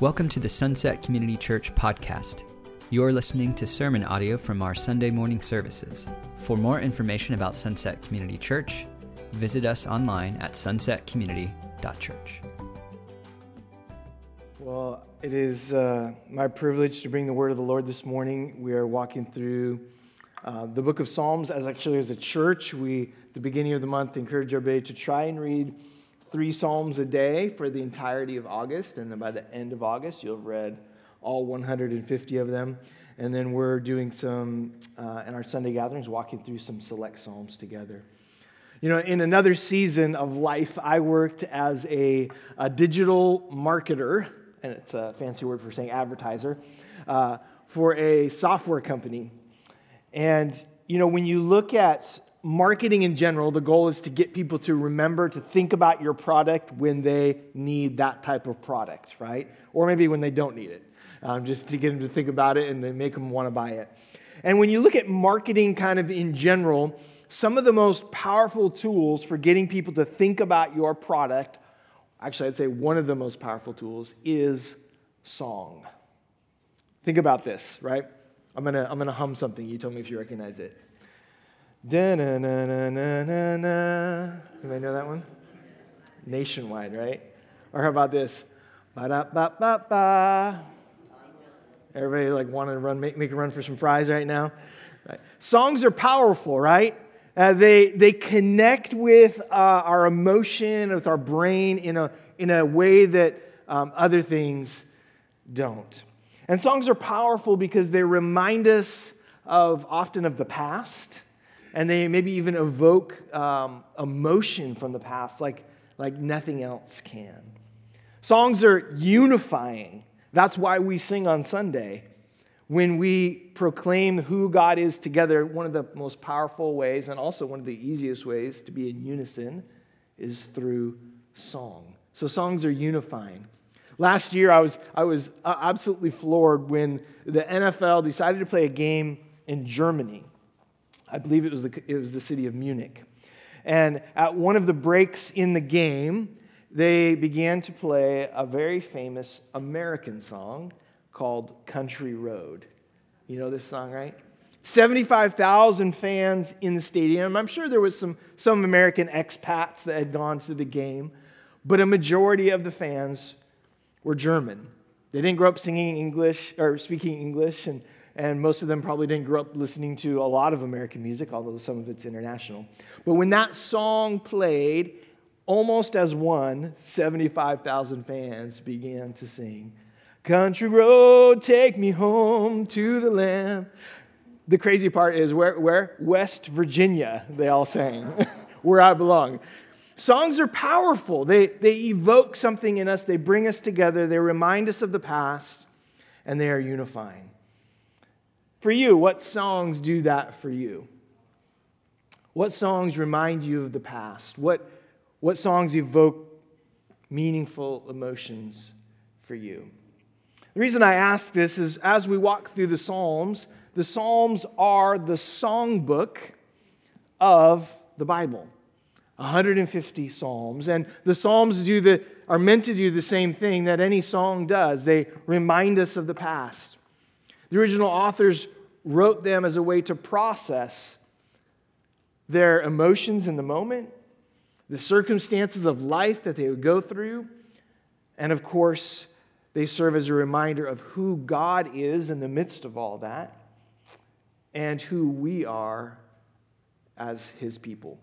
Welcome to the Sunset Community Church podcast. You're listening to sermon audio from our Sunday morning services. For more information about Sunset Community Church, visit us online at sunsetcommunity.church. Well, it is uh, my privilege to bring the word of the Lord this morning. We are walking through uh, the book of Psalms as actually as a church. We, at the beginning of the month, encourage everybody to try and read three Psalms a day for the entirety of August. And then by the end of August, you'll have read all 150 of them. And then we're doing some, uh, in our Sunday gatherings, walking through some select Psalms together. You know, in another season of life, I worked as a, a digital marketer, and it's a fancy word for saying advertiser, uh, for a software company. And, you know, when you look at marketing in general, the goal is to get people to remember to think about your product when they need that type of product, right? Or maybe when they don't need it, um, just to get them to think about it and then make them want to buy it. And when you look at marketing kind of in general, some of the most powerful tools for getting people to think about your product, actually, I'd say one of the most powerful tools is song. Think about this, right? I'm gonna, I'm gonna hum something. You tell me if you recognize it. Da na. Anybody know that one? Nationwide, right? Or how about this? Ba da ba ba ba. Everybody like want to run, make, make a run for some fries right now. Right. Songs are powerful, right? Uh, they, they connect with uh, our emotion, with our brain in a, in a way that um, other things don't. And songs are powerful because they remind us of often of the past, and they maybe even evoke um, emotion from the past like, like nothing else can. Songs are unifying. That's why we sing on Sunday. When we proclaim who God is together, one of the most powerful ways, and also one of the easiest ways to be in unison, is through song. So, songs are unifying. Last year, I was, I was uh, absolutely floored when the NFL decided to play a game in Germany. I believe it was the, it was the city of Munich. And at one of the breaks in the game, they began to play a very famous American song called Country Road. You know this song, right? 75,000 fans in the stadium. I'm sure there was some, some American expats that had gone to the game, but a majority of the fans were German. They didn't grow up singing English or speaking English, and and most of them probably didn't grow up listening to a lot of American music, although some of it's international. But when that song played, almost as one, 75,000 fans began to sing, Country Road, take me home to the land. The crazy part is where, where? West Virginia, they all sang, where I belong. Songs are powerful. They, they evoke something in us, they bring us together, they remind us of the past, and they are unifying. For you, what songs do that for you? What songs remind you of the past? What, what songs evoke meaningful emotions for you? The reason I ask this is as we walk through the Psalms, the Psalms are the songbook of the Bible. 150 Psalms. And the Psalms do the, are meant to do the same thing that any song does. They remind us of the past. The original authors wrote them as a way to process their emotions in the moment, the circumstances of life that they would go through, and of course, they serve as a reminder of who God is in the midst of all that and who we are as His people.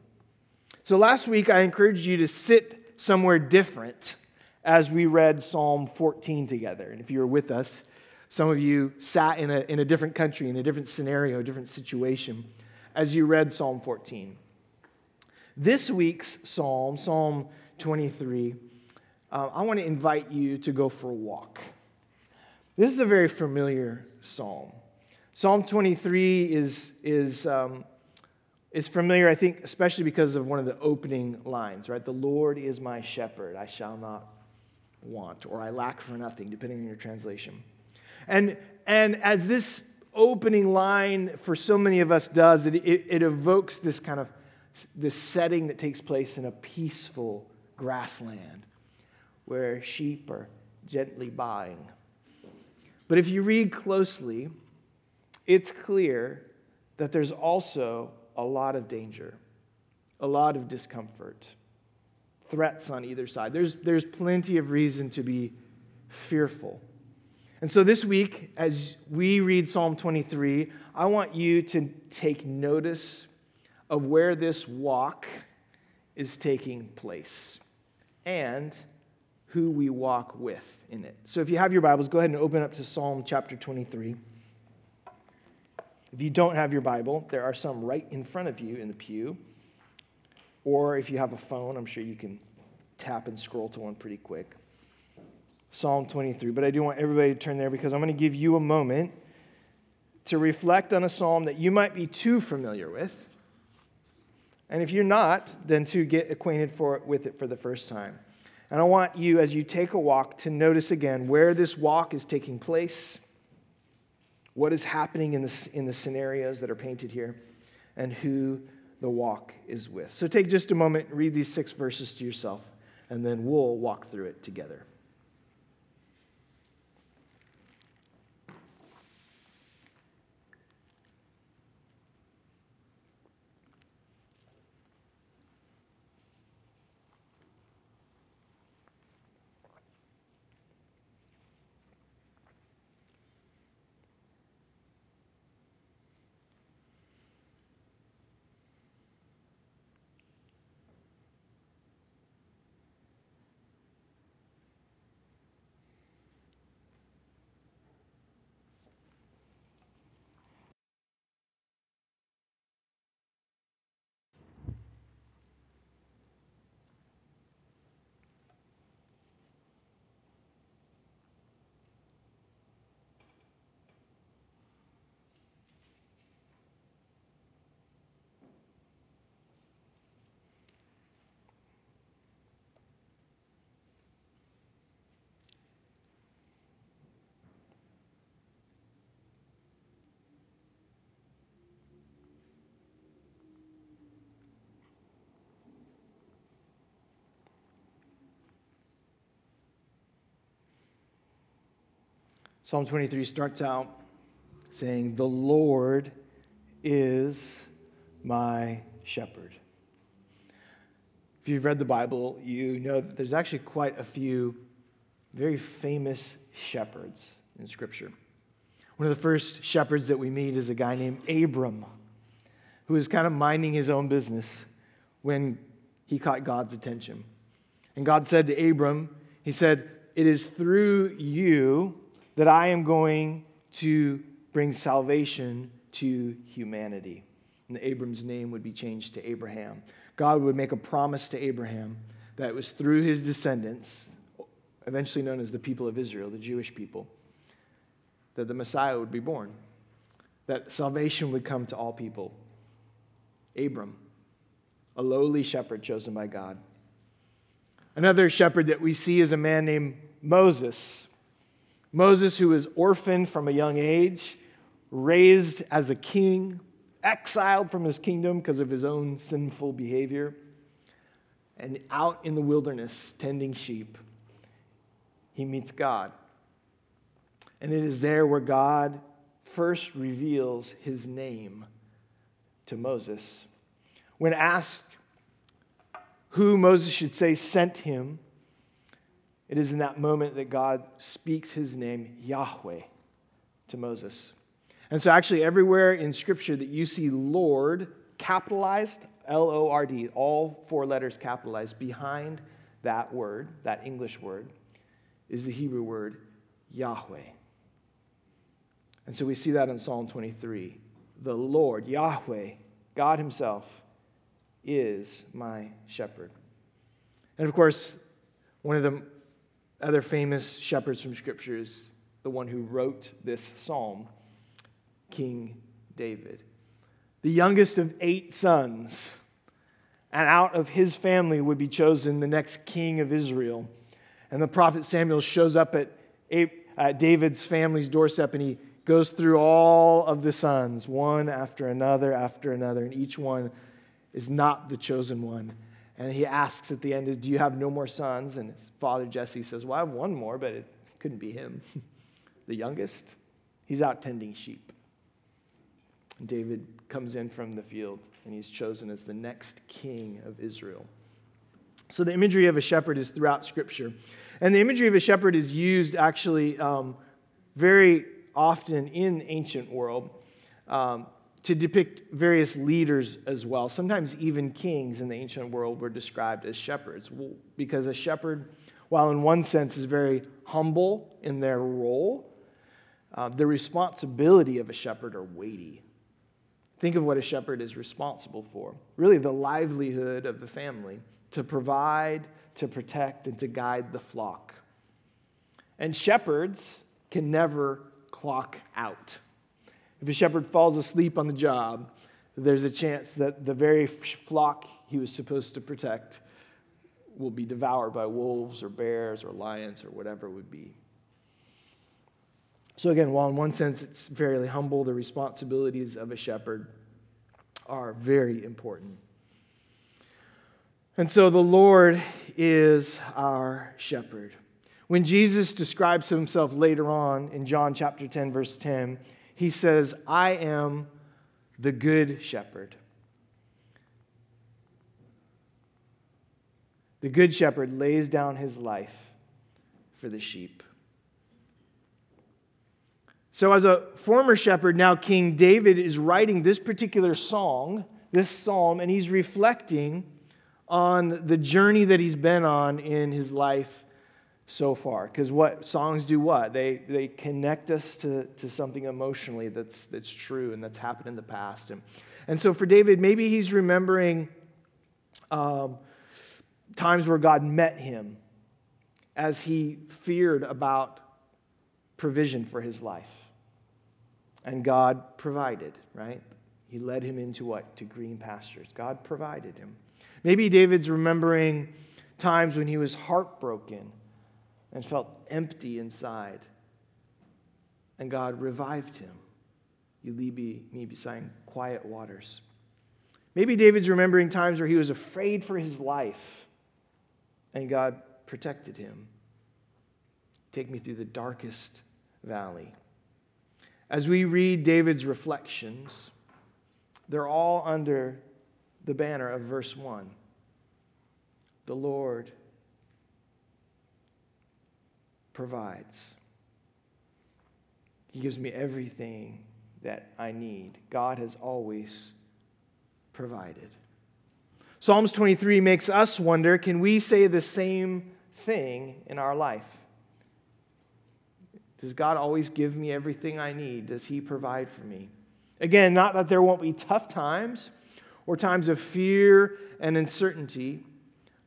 So last week, I encouraged you to sit somewhere different as we read Psalm 14 together. And if you were with us, some of you sat in a, in a different country, in a different scenario, a different situation, as you read Psalm 14. This week's psalm, Psalm 23, uh, I want to invite you to go for a walk. This is a very familiar psalm. Psalm 23 is, is, um, is familiar, I think, especially because of one of the opening lines, right? The Lord is my shepherd, I shall not want, or I lack for nothing, depending on your translation. And, and as this opening line for so many of us does, it, it, it evokes this kind of this setting that takes place in a peaceful grassland where sheep are gently buying. But if you read closely, it's clear that there's also a lot of danger, a lot of discomfort, threats on either side. There's, there's plenty of reason to be fearful. And so this week, as we read Psalm 23, I want you to take notice of where this walk is taking place and who we walk with in it. So if you have your Bibles, go ahead and open up to Psalm chapter 23. If you don't have your Bible, there are some right in front of you in the pew. Or if you have a phone, I'm sure you can tap and scroll to one pretty quick. Psalm 23. But I do want everybody to turn there because I'm going to give you a moment to reflect on a psalm that you might be too familiar with. And if you're not, then to get acquainted for, with it for the first time. And I want you, as you take a walk, to notice again where this walk is taking place, what is happening in the, in the scenarios that are painted here, and who the walk is with. So take just a moment, read these six verses to yourself, and then we'll walk through it together. Psalm 23 starts out saying, The Lord is my shepherd. If you've read the Bible, you know that there's actually quite a few very famous shepherds in Scripture. One of the first shepherds that we meet is a guy named Abram, who was kind of minding his own business when he caught God's attention. And God said to Abram, He said, It is through you that I am going to bring salvation to humanity. And Abram's name would be changed to Abraham. God would make a promise to Abraham that it was through his descendants, eventually known as the people of Israel, the Jewish people, that the Messiah would be born, that salvation would come to all people. Abram, a lowly shepherd chosen by God. Another shepherd that we see is a man named Moses. Moses, who was orphaned from a young age, raised as a king, exiled from his kingdom because of his own sinful behavior, and out in the wilderness tending sheep, he meets God. And it is there where God first reveals his name to Moses. When asked who Moses should say sent him, it is in that moment that God speaks his name, Yahweh, to Moses. And so, actually, everywhere in Scripture that you see Lord capitalized, L O R D, all four letters capitalized, behind that word, that English word, is the Hebrew word Yahweh. And so we see that in Psalm 23. The Lord, Yahweh, God Himself, is my shepherd. And of course, one of the other famous shepherds from Scripture is the one who wrote this psalm, King David. The youngest of eight sons, and out of his family would be chosen the next king of Israel. And the prophet Samuel shows up at David's family's doorstep and he goes through all of the sons, one after another after another, and each one is not the chosen one. And he asks at the end, Do you have no more sons? And his father Jesse says, Well, I have one more, but it Couldn't be him. the youngest, he's out tending sheep. David comes in from the field and he's chosen as the next king of Israel. So the imagery of a shepherd is throughout Scripture. And the imagery of a shepherd is used actually um, very often in ancient world um, to depict various leaders as well. Sometimes even kings in the ancient world were described as shepherds because a shepherd, while in one sense is very humble in their role, uh, the responsibility of a shepherd are weighty. Think of what a shepherd is responsible for really, the livelihood of the family, to provide, to protect, and to guide the flock. And shepherds can never clock out. If a shepherd falls asleep on the job, there's a chance that the very flock he was supposed to protect will be devoured by wolves or bears or lions or whatever it would be. So, again, while in one sense it's fairly humble, the responsibilities of a shepherd are very important. And so the Lord is our shepherd. When Jesus describes himself later on in John chapter 10, verse 10, he says, I am the good shepherd. The good shepherd lays down his life for the sheep. So, as a former shepherd, now King David is writing this particular song, this psalm, and he's reflecting on the journey that he's been on in his life so far. Because what songs do what? They, they connect us to, to something emotionally that's, that's true and that's happened in the past. And, and so for David, maybe he's remembering um, times where God met him as he feared about provision for his life. And God provided, right? He led him into what? To green pastures. God provided him. Maybe David's remembering times when he was heartbroken and felt empty inside. And God revived him. You lead me beside quiet waters. Maybe David's remembering times where he was afraid for his life and God protected him. Take me through the darkest valley. As we read David's reflections, they're all under the banner of verse 1. The Lord provides. He gives me everything that I need. God has always provided. Psalms 23 makes us wonder can we say the same thing in our life? Does God always give me everything I need? Does He provide for me? Again, not that there won't be tough times or times of fear and uncertainty,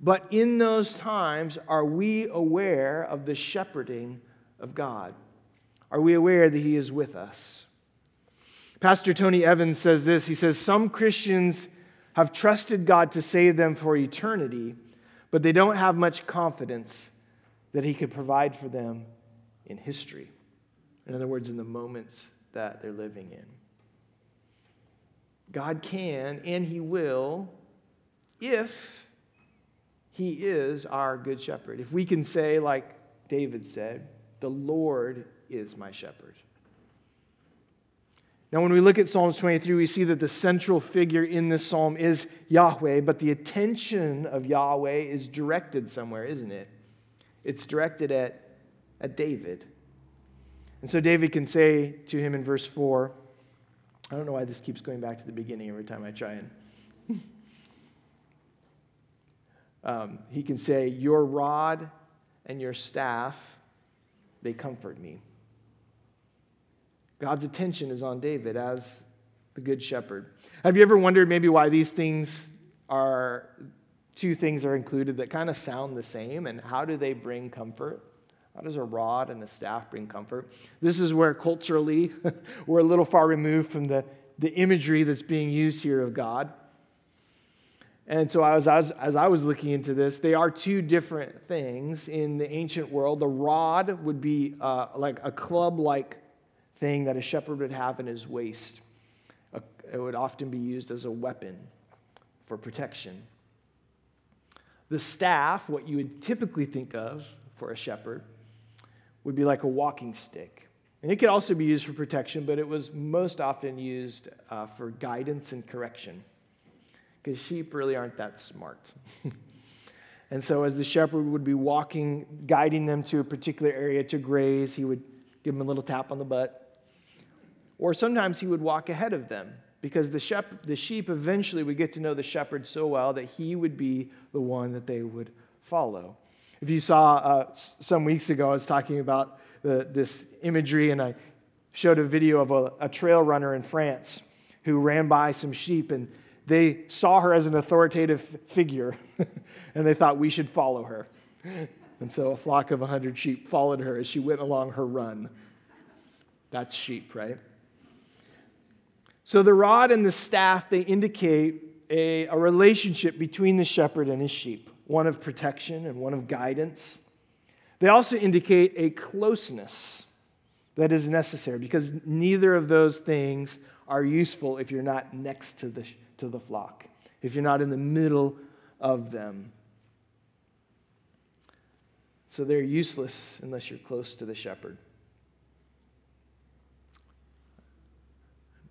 but in those times, are we aware of the shepherding of God? Are we aware that He is with us? Pastor Tony Evans says this He says, Some Christians have trusted God to save them for eternity, but they don't have much confidence that He could provide for them in history. In other words, in the moments that they're living in. God can and He will if He is our good shepherd. If we can say, like David said, the Lord is my shepherd. Now, when we look at Psalms 23, we see that the central figure in this psalm is Yahweh, but the attention of Yahweh is directed somewhere, isn't it? It's directed at at David. And so David can say to him in verse 4, I don't know why this keeps going back to the beginning every time I try and. um, he can say, Your rod and your staff, they comfort me. God's attention is on David as the good shepherd. Have you ever wondered maybe why these things are, two things are included that kind of sound the same, and how do they bring comfort? How does a rod and a staff bring comfort? This is where culturally we're a little far removed from the, the imagery that's being used here of God. And so, as I, was, as I was looking into this, they are two different things in the ancient world. The rod would be uh, like a club like thing that a shepherd would have in his waist, it would often be used as a weapon for protection. The staff, what you would typically think of for a shepherd, would be like a walking stick. And it could also be used for protection, but it was most often used uh, for guidance and correction because sheep really aren't that smart. and so, as the shepherd would be walking, guiding them to a particular area to graze, he would give them a little tap on the butt. Or sometimes he would walk ahead of them because the, shep- the sheep eventually would get to know the shepherd so well that he would be the one that they would follow. If you saw uh, some weeks ago, I was talking about the, this imagery, and I showed a video of a, a trail runner in France who ran by some sheep, and they saw her as an authoritative figure, and they thought we should follow her. And so a flock of 100 sheep followed her as she went along her run. That's sheep, right? So the rod and the staff, they indicate a, a relationship between the shepherd and his sheep, one of protection and one of guidance. They also indicate a closeness that is necessary because neither of those things are useful if you're not next to the, to the flock, if you're not in the middle of them. So they're useless unless you're close to the shepherd.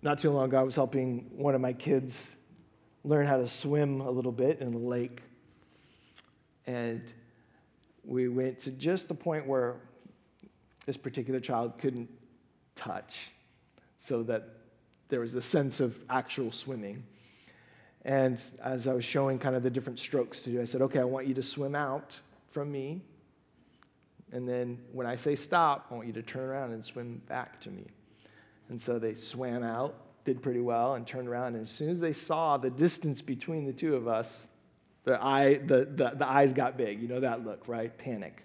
Not too long ago, I was helping one of my kids learn how to swim a little bit in the lake. And we went to just the point where this particular child couldn't touch, so that there was a sense of actual swimming. And as I was showing kind of the different strokes to do, I said, okay, I want you to swim out from me. And then when I say stop, I want you to turn around and swim back to me. And so they swam out, did pretty well, and turned around. And as soon as they saw the distance between the two of us, the, eye, the, the, the eyes got big. You know that look, right? Panic.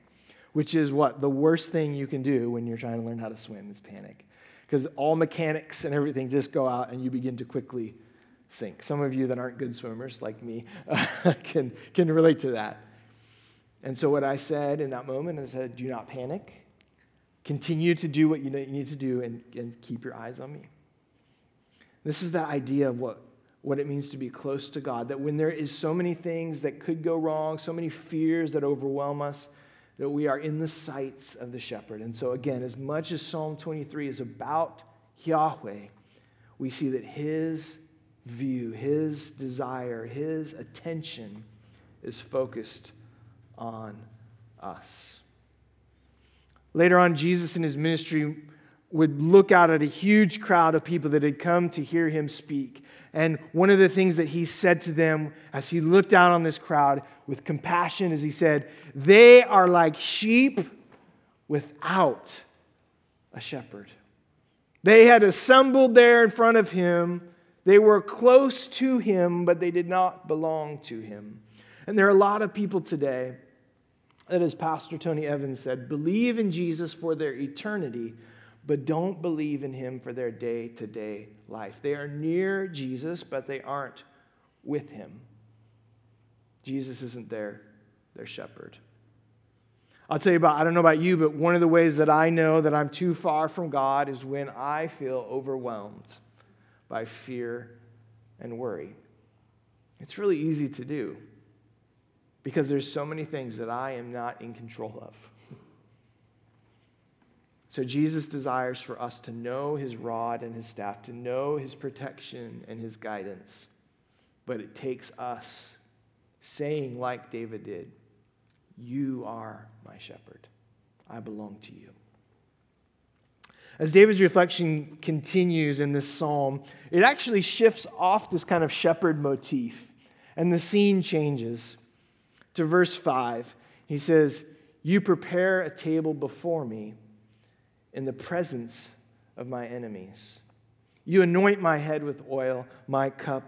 Which is what? The worst thing you can do when you're trying to learn how to swim is panic. Because all mechanics and everything just go out and you begin to quickly sink. Some of you that aren't good swimmers, like me, can, can relate to that. And so, what I said in that moment is, I Do not panic. Continue to do what you need to do and, and keep your eyes on me. This is the idea of what, what it means to be close to God. That when there is so many things that could go wrong, so many fears that overwhelm us, that we are in the sights of the shepherd. And so, again, as much as Psalm 23 is about Yahweh, we see that his view, his desire, his attention is focused on us. Later on, Jesus in his ministry would look out at a huge crowd of people that had come to hear him speak. And one of the things that he said to them as he looked out on this crowd with compassion is he said, They are like sheep without a shepherd. They had assembled there in front of him. They were close to him, but they did not belong to him. And there are a lot of people today that, as Pastor Tony Evans said, believe in Jesus for their eternity, but don't believe in him for their day to day life. They are near Jesus, but they aren't with him. Jesus isn't their, their shepherd. I'll tell you about, I don't know about you, but one of the ways that I know that I'm too far from God is when I feel overwhelmed by fear and worry. It's really easy to do because there's so many things that I am not in control of. So Jesus desires for us to know his rod and his staff, to know his protection and his guidance. But it takes us saying, like David did, You are my shepherd. I belong to you. As David's reflection continues in this psalm, it actually shifts off this kind of shepherd motif, and the scene changes to verse 5. He says, You prepare a table before me in the presence of my enemies. You anoint my head with oil, my cup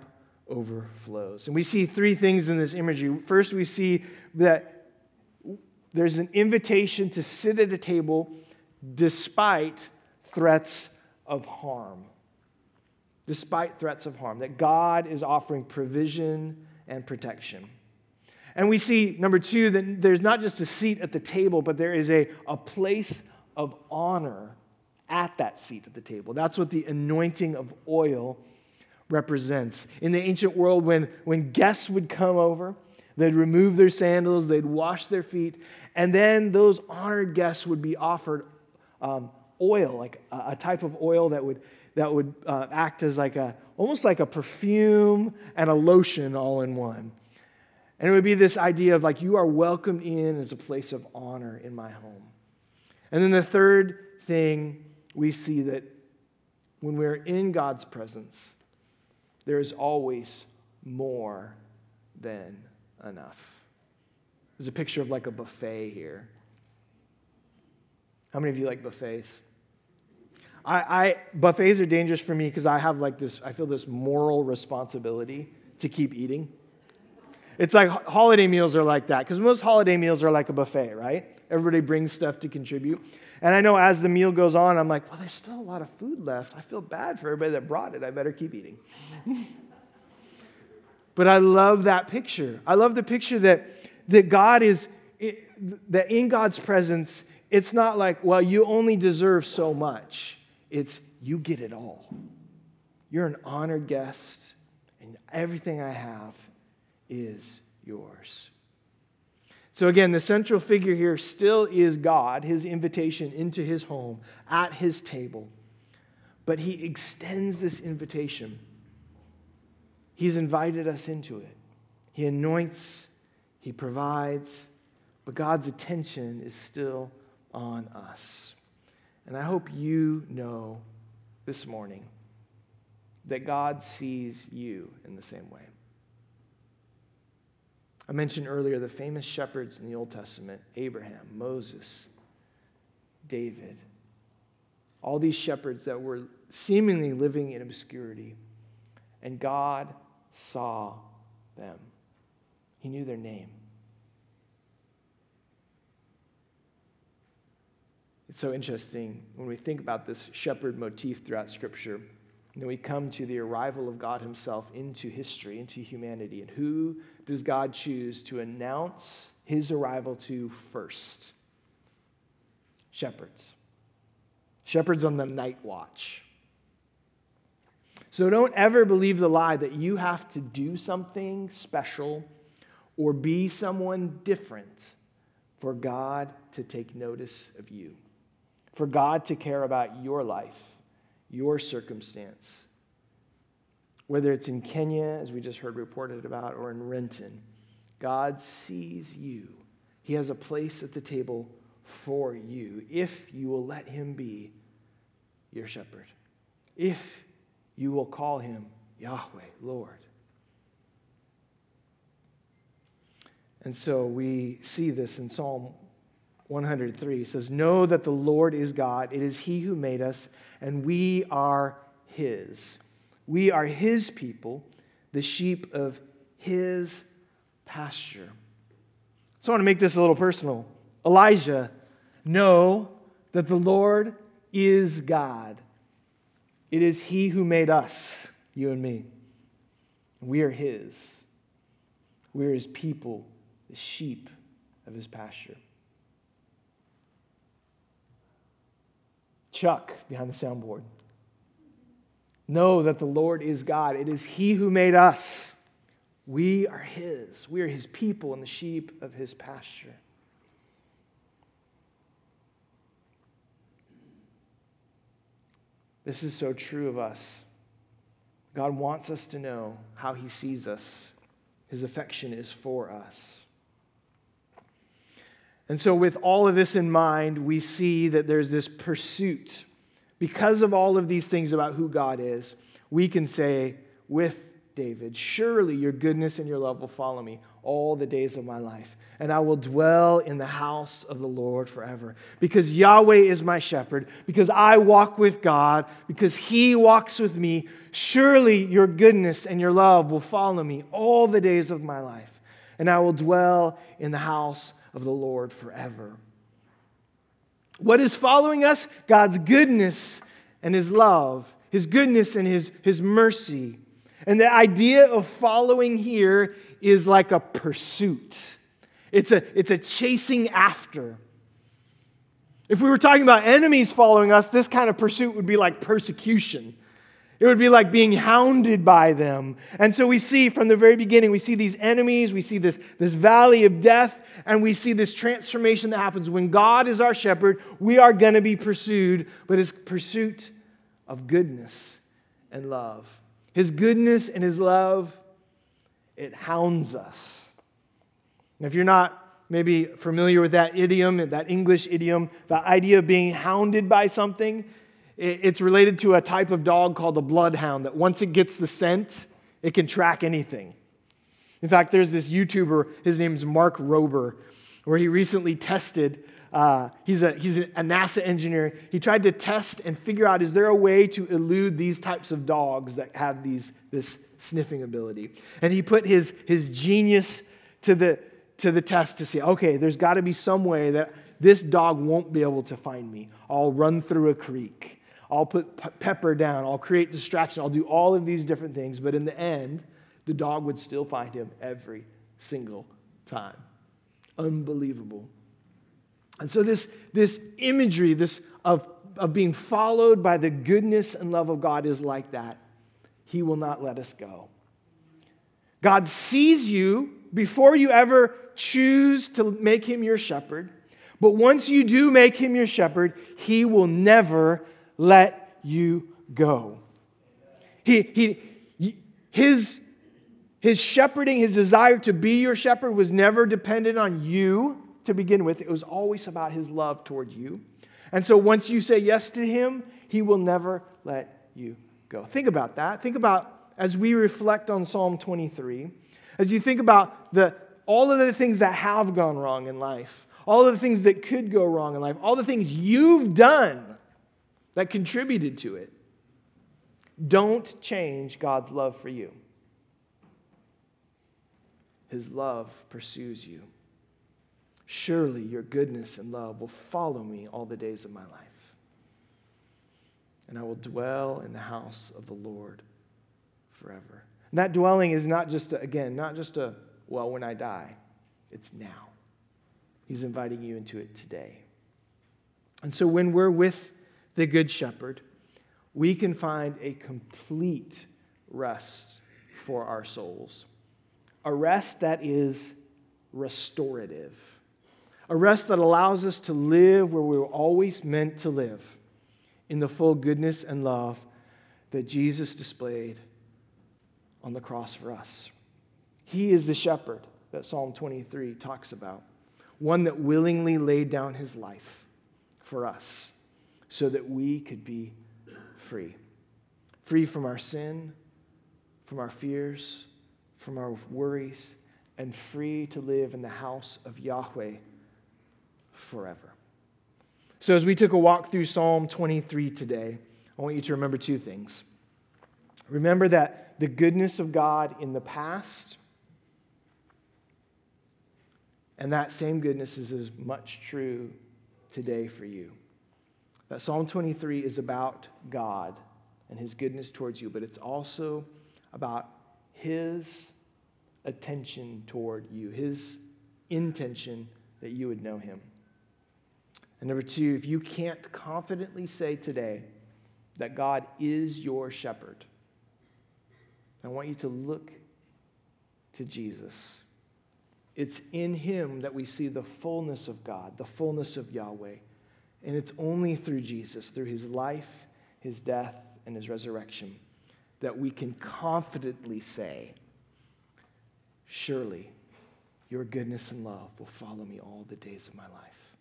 overflows. And we see three things in this imagery. First, we see that there's an invitation to sit at a table despite threats of harm. Despite threats of harm, that God is offering provision and protection. And we see, number two, that there's not just a seat at the table, but there is a, a place of honor at that seat at the table. That's what the anointing of oil represents. In the ancient world, when, when guests would come over, They'd remove their sandals, they'd wash their feet, and then those honored guests would be offered um, oil, like a, a, type of oil that would, that would uh, act as like a, almost like a perfume and a lotion all in one. And it would be this idea of like, you are welcomed in as a place of honor in my home. And then the third thing we see that when we're in God's presence, there is always more than enough. There's a picture of like a buffet here. How many of you like buffets? I, I buffets are dangerous for me because I have like this, I feel this moral responsibility to keep eating. It's like holiday meals are like that because most holiday meals are like a buffet, right? Everybody brings stuff to contribute. And I know as the meal goes on, I'm like, well, there's still a lot of food left. I feel bad for everybody that brought it. I better keep eating. but I love that picture. I love the picture that, that God is, that in God's presence, it's not like, well, you only deserve so much. It's you get it all. You're an honored guest, and everything I have is yours. So, again, the central figure here still is God, his invitation into his home, at his table. But he extends this invitation. He's invited us into it. He anoints, he provides, but God's attention is still on us. And I hope you know this morning that God sees you in the same way. I mentioned earlier the famous shepherds in the Old Testament Abraham, Moses, David. All these shepherds that were seemingly living in obscurity. And God saw them, He knew their name. It's so interesting when we think about this shepherd motif throughout Scripture. And then we come to the arrival of God Himself into history, into humanity. And who does God choose to announce His arrival to first? Shepherds. Shepherds on the night watch. So don't ever believe the lie that you have to do something special or be someone different for God to take notice of you, for God to care about your life your circumstance. Whether it's in Kenya, as we just heard reported about, or in Renton, God sees you. He has a place at the table for you if you will let Him be your shepherd. If you will call Him Yahweh, Lord. And so we see this in Psalm 103. Says, Know that the Lord is God. It is He who made us, and we are His. We are His people, the sheep of His pasture. So I want to make this a little personal. Elijah, know that the Lord is God. It is He who made us, you and me. We are His. We are His people, the sheep of His pasture. Chuck behind the soundboard. Know that the Lord is God. It is He who made us. We are His. We are His people and the sheep of His pasture. This is so true of us. God wants us to know how He sees us, His affection is for us. And so, with all of this in mind, we see that there's this pursuit. Because of all of these things about who God is, we can say with David, Surely your goodness and your love will follow me all the days of my life, and I will dwell in the house of the Lord forever. Because Yahweh is my shepherd, because I walk with God, because He walks with me, surely your goodness and your love will follow me all the days of my life, and I will dwell in the house of the Lord forever. What is following us? God's goodness and His love, His goodness and His, His mercy. And the idea of following here is like a pursuit, it's a, it's a chasing after. If we were talking about enemies following us, this kind of pursuit would be like persecution. It would be like being hounded by them. And so we see from the very beginning, we see these enemies, we see this, this valley of death, and we see this transformation that happens. When God is our shepherd, we are going to be pursued, but it's pursuit of goodness and love. His goodness and his love, it hounds us. And if you're not maybe familiar with that idiom, that English idiom, the idea of being hounded by something, it's related to a type of dog called a bloodhound that once it gets the scent, it can track anything. In fact, there's this YouTuber, his name's Mark Rober, where he recently tested. Uh, he's, a, he's a NASA engineer. He tried to test and figure out is there a way to elude these types of dogs that have these, this sniffing ability? And he put his, his genius to the, to the test to see okay, there's got to be some way that this dog won't be able to find me. I'll run through a creek. I'll put pepper down, I'll create distraction, I'll do all of these different things, but in the end, the dog would still find him every single time. Unbelievable. And so this, this imagery, this of, of being followed by the goodness and love of God is like that. He will not let us go. God sees you before you ever choose to make him your shepherd. But once you do make him your shepherd, he will never let you go. He, he, his, his shepherding, his desire to be your shepherd was never dependent on you to begin with. It was always about his love toward you. And so once you say yes to him, he will never let you go. Think about that. Think about as we reflect on Psalm 23, as you think about the, all of the things that have gone wrong in life, all of the things that could go wrong in life, all the things you've done that contributed to it. Don't change God's love for you. His love pursues you. Surely your goodness and love will follow me all the days of my life. And I will dwell in the house of the Lord forever. And that dwelling is not just, a, again, not just a, well, when I die, it's now. He's inviting you into it today. And so when we're with the Good Shepherd, we can find a complete rest for our souls. A rest that is restorative. A rest that allows us to live where we were always meant to live in the full goodness and love that Jesus displayed on the cross for us. He is the shepherd that Psalm 23 talks about, one that willingly laid down his life for us so that we could be free. Free from our sin, from our fears, from our worries, and free to live in the house of Yahweh forever. So, as we took a walk through Psalm 23 today, I want you to remember two things. Remember that the goodness of God in the past, and that same goodness is as much true today for you. That Psalm 23 is about God and his goodness towards you, but it's also about his attention toward you, his intention that you would know him. And number two, if you can't confidently say today that God is your shepherd, I want you to look to Jesus. It's in him that we see the fullness of God, the fullness of Yahweh. And it's only through Jesus, through his life, his death, and his resurrection, that we can confidently say, Surely your goodness and love will follow me all the days of my life,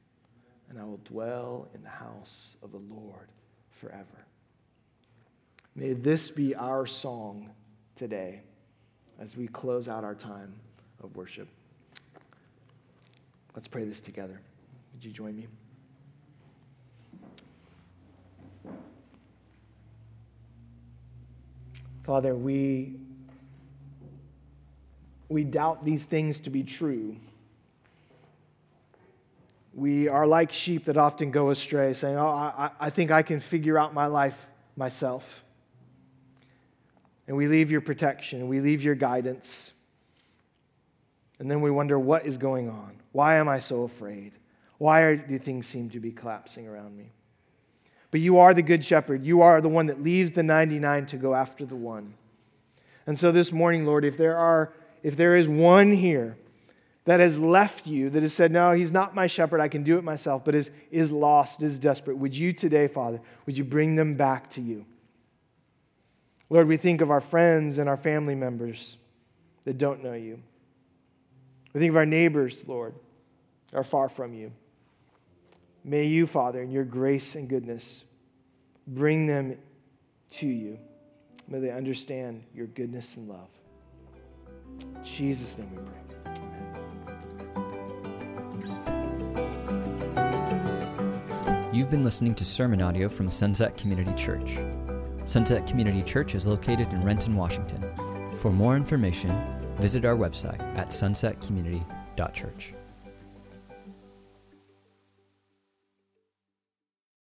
and I will dwell in the house of the Lord forever. May this be our song today as we close out our time of worship. Let's pray this together. Would you join me? Father, we, we doubt these things to be true. We are like sheep that often go astray, saying, Oh, I, I think I can figure out my life myself. And we leave your protection, we leave your guidance. And then we wonder, what is going on? Why am I so afraid? Why do things seem to be collapsing around me? But you are the good shepherd. You are the one that leaves the 99 to go after the one. And so this morning, Lord, if there are if there is one here that has left you, that has said, No, he's not my shepherd, I can do it myself, but is, is lost, is desperate, would you today, Father, would you bring them back to you? Lord, we think of our friends and our family members that don't know you. We think of our neighbors, Lord, are far from you. May you, Father, in your grace and goodness, bring them to you. May they understand your goodness and love. In Jesus' name we pray. You've been listening to sermon audio from Sunset Community Church. Sunset Community Church is located in Renton, Washington. For more information, visit our website at sunsetcommunity.church.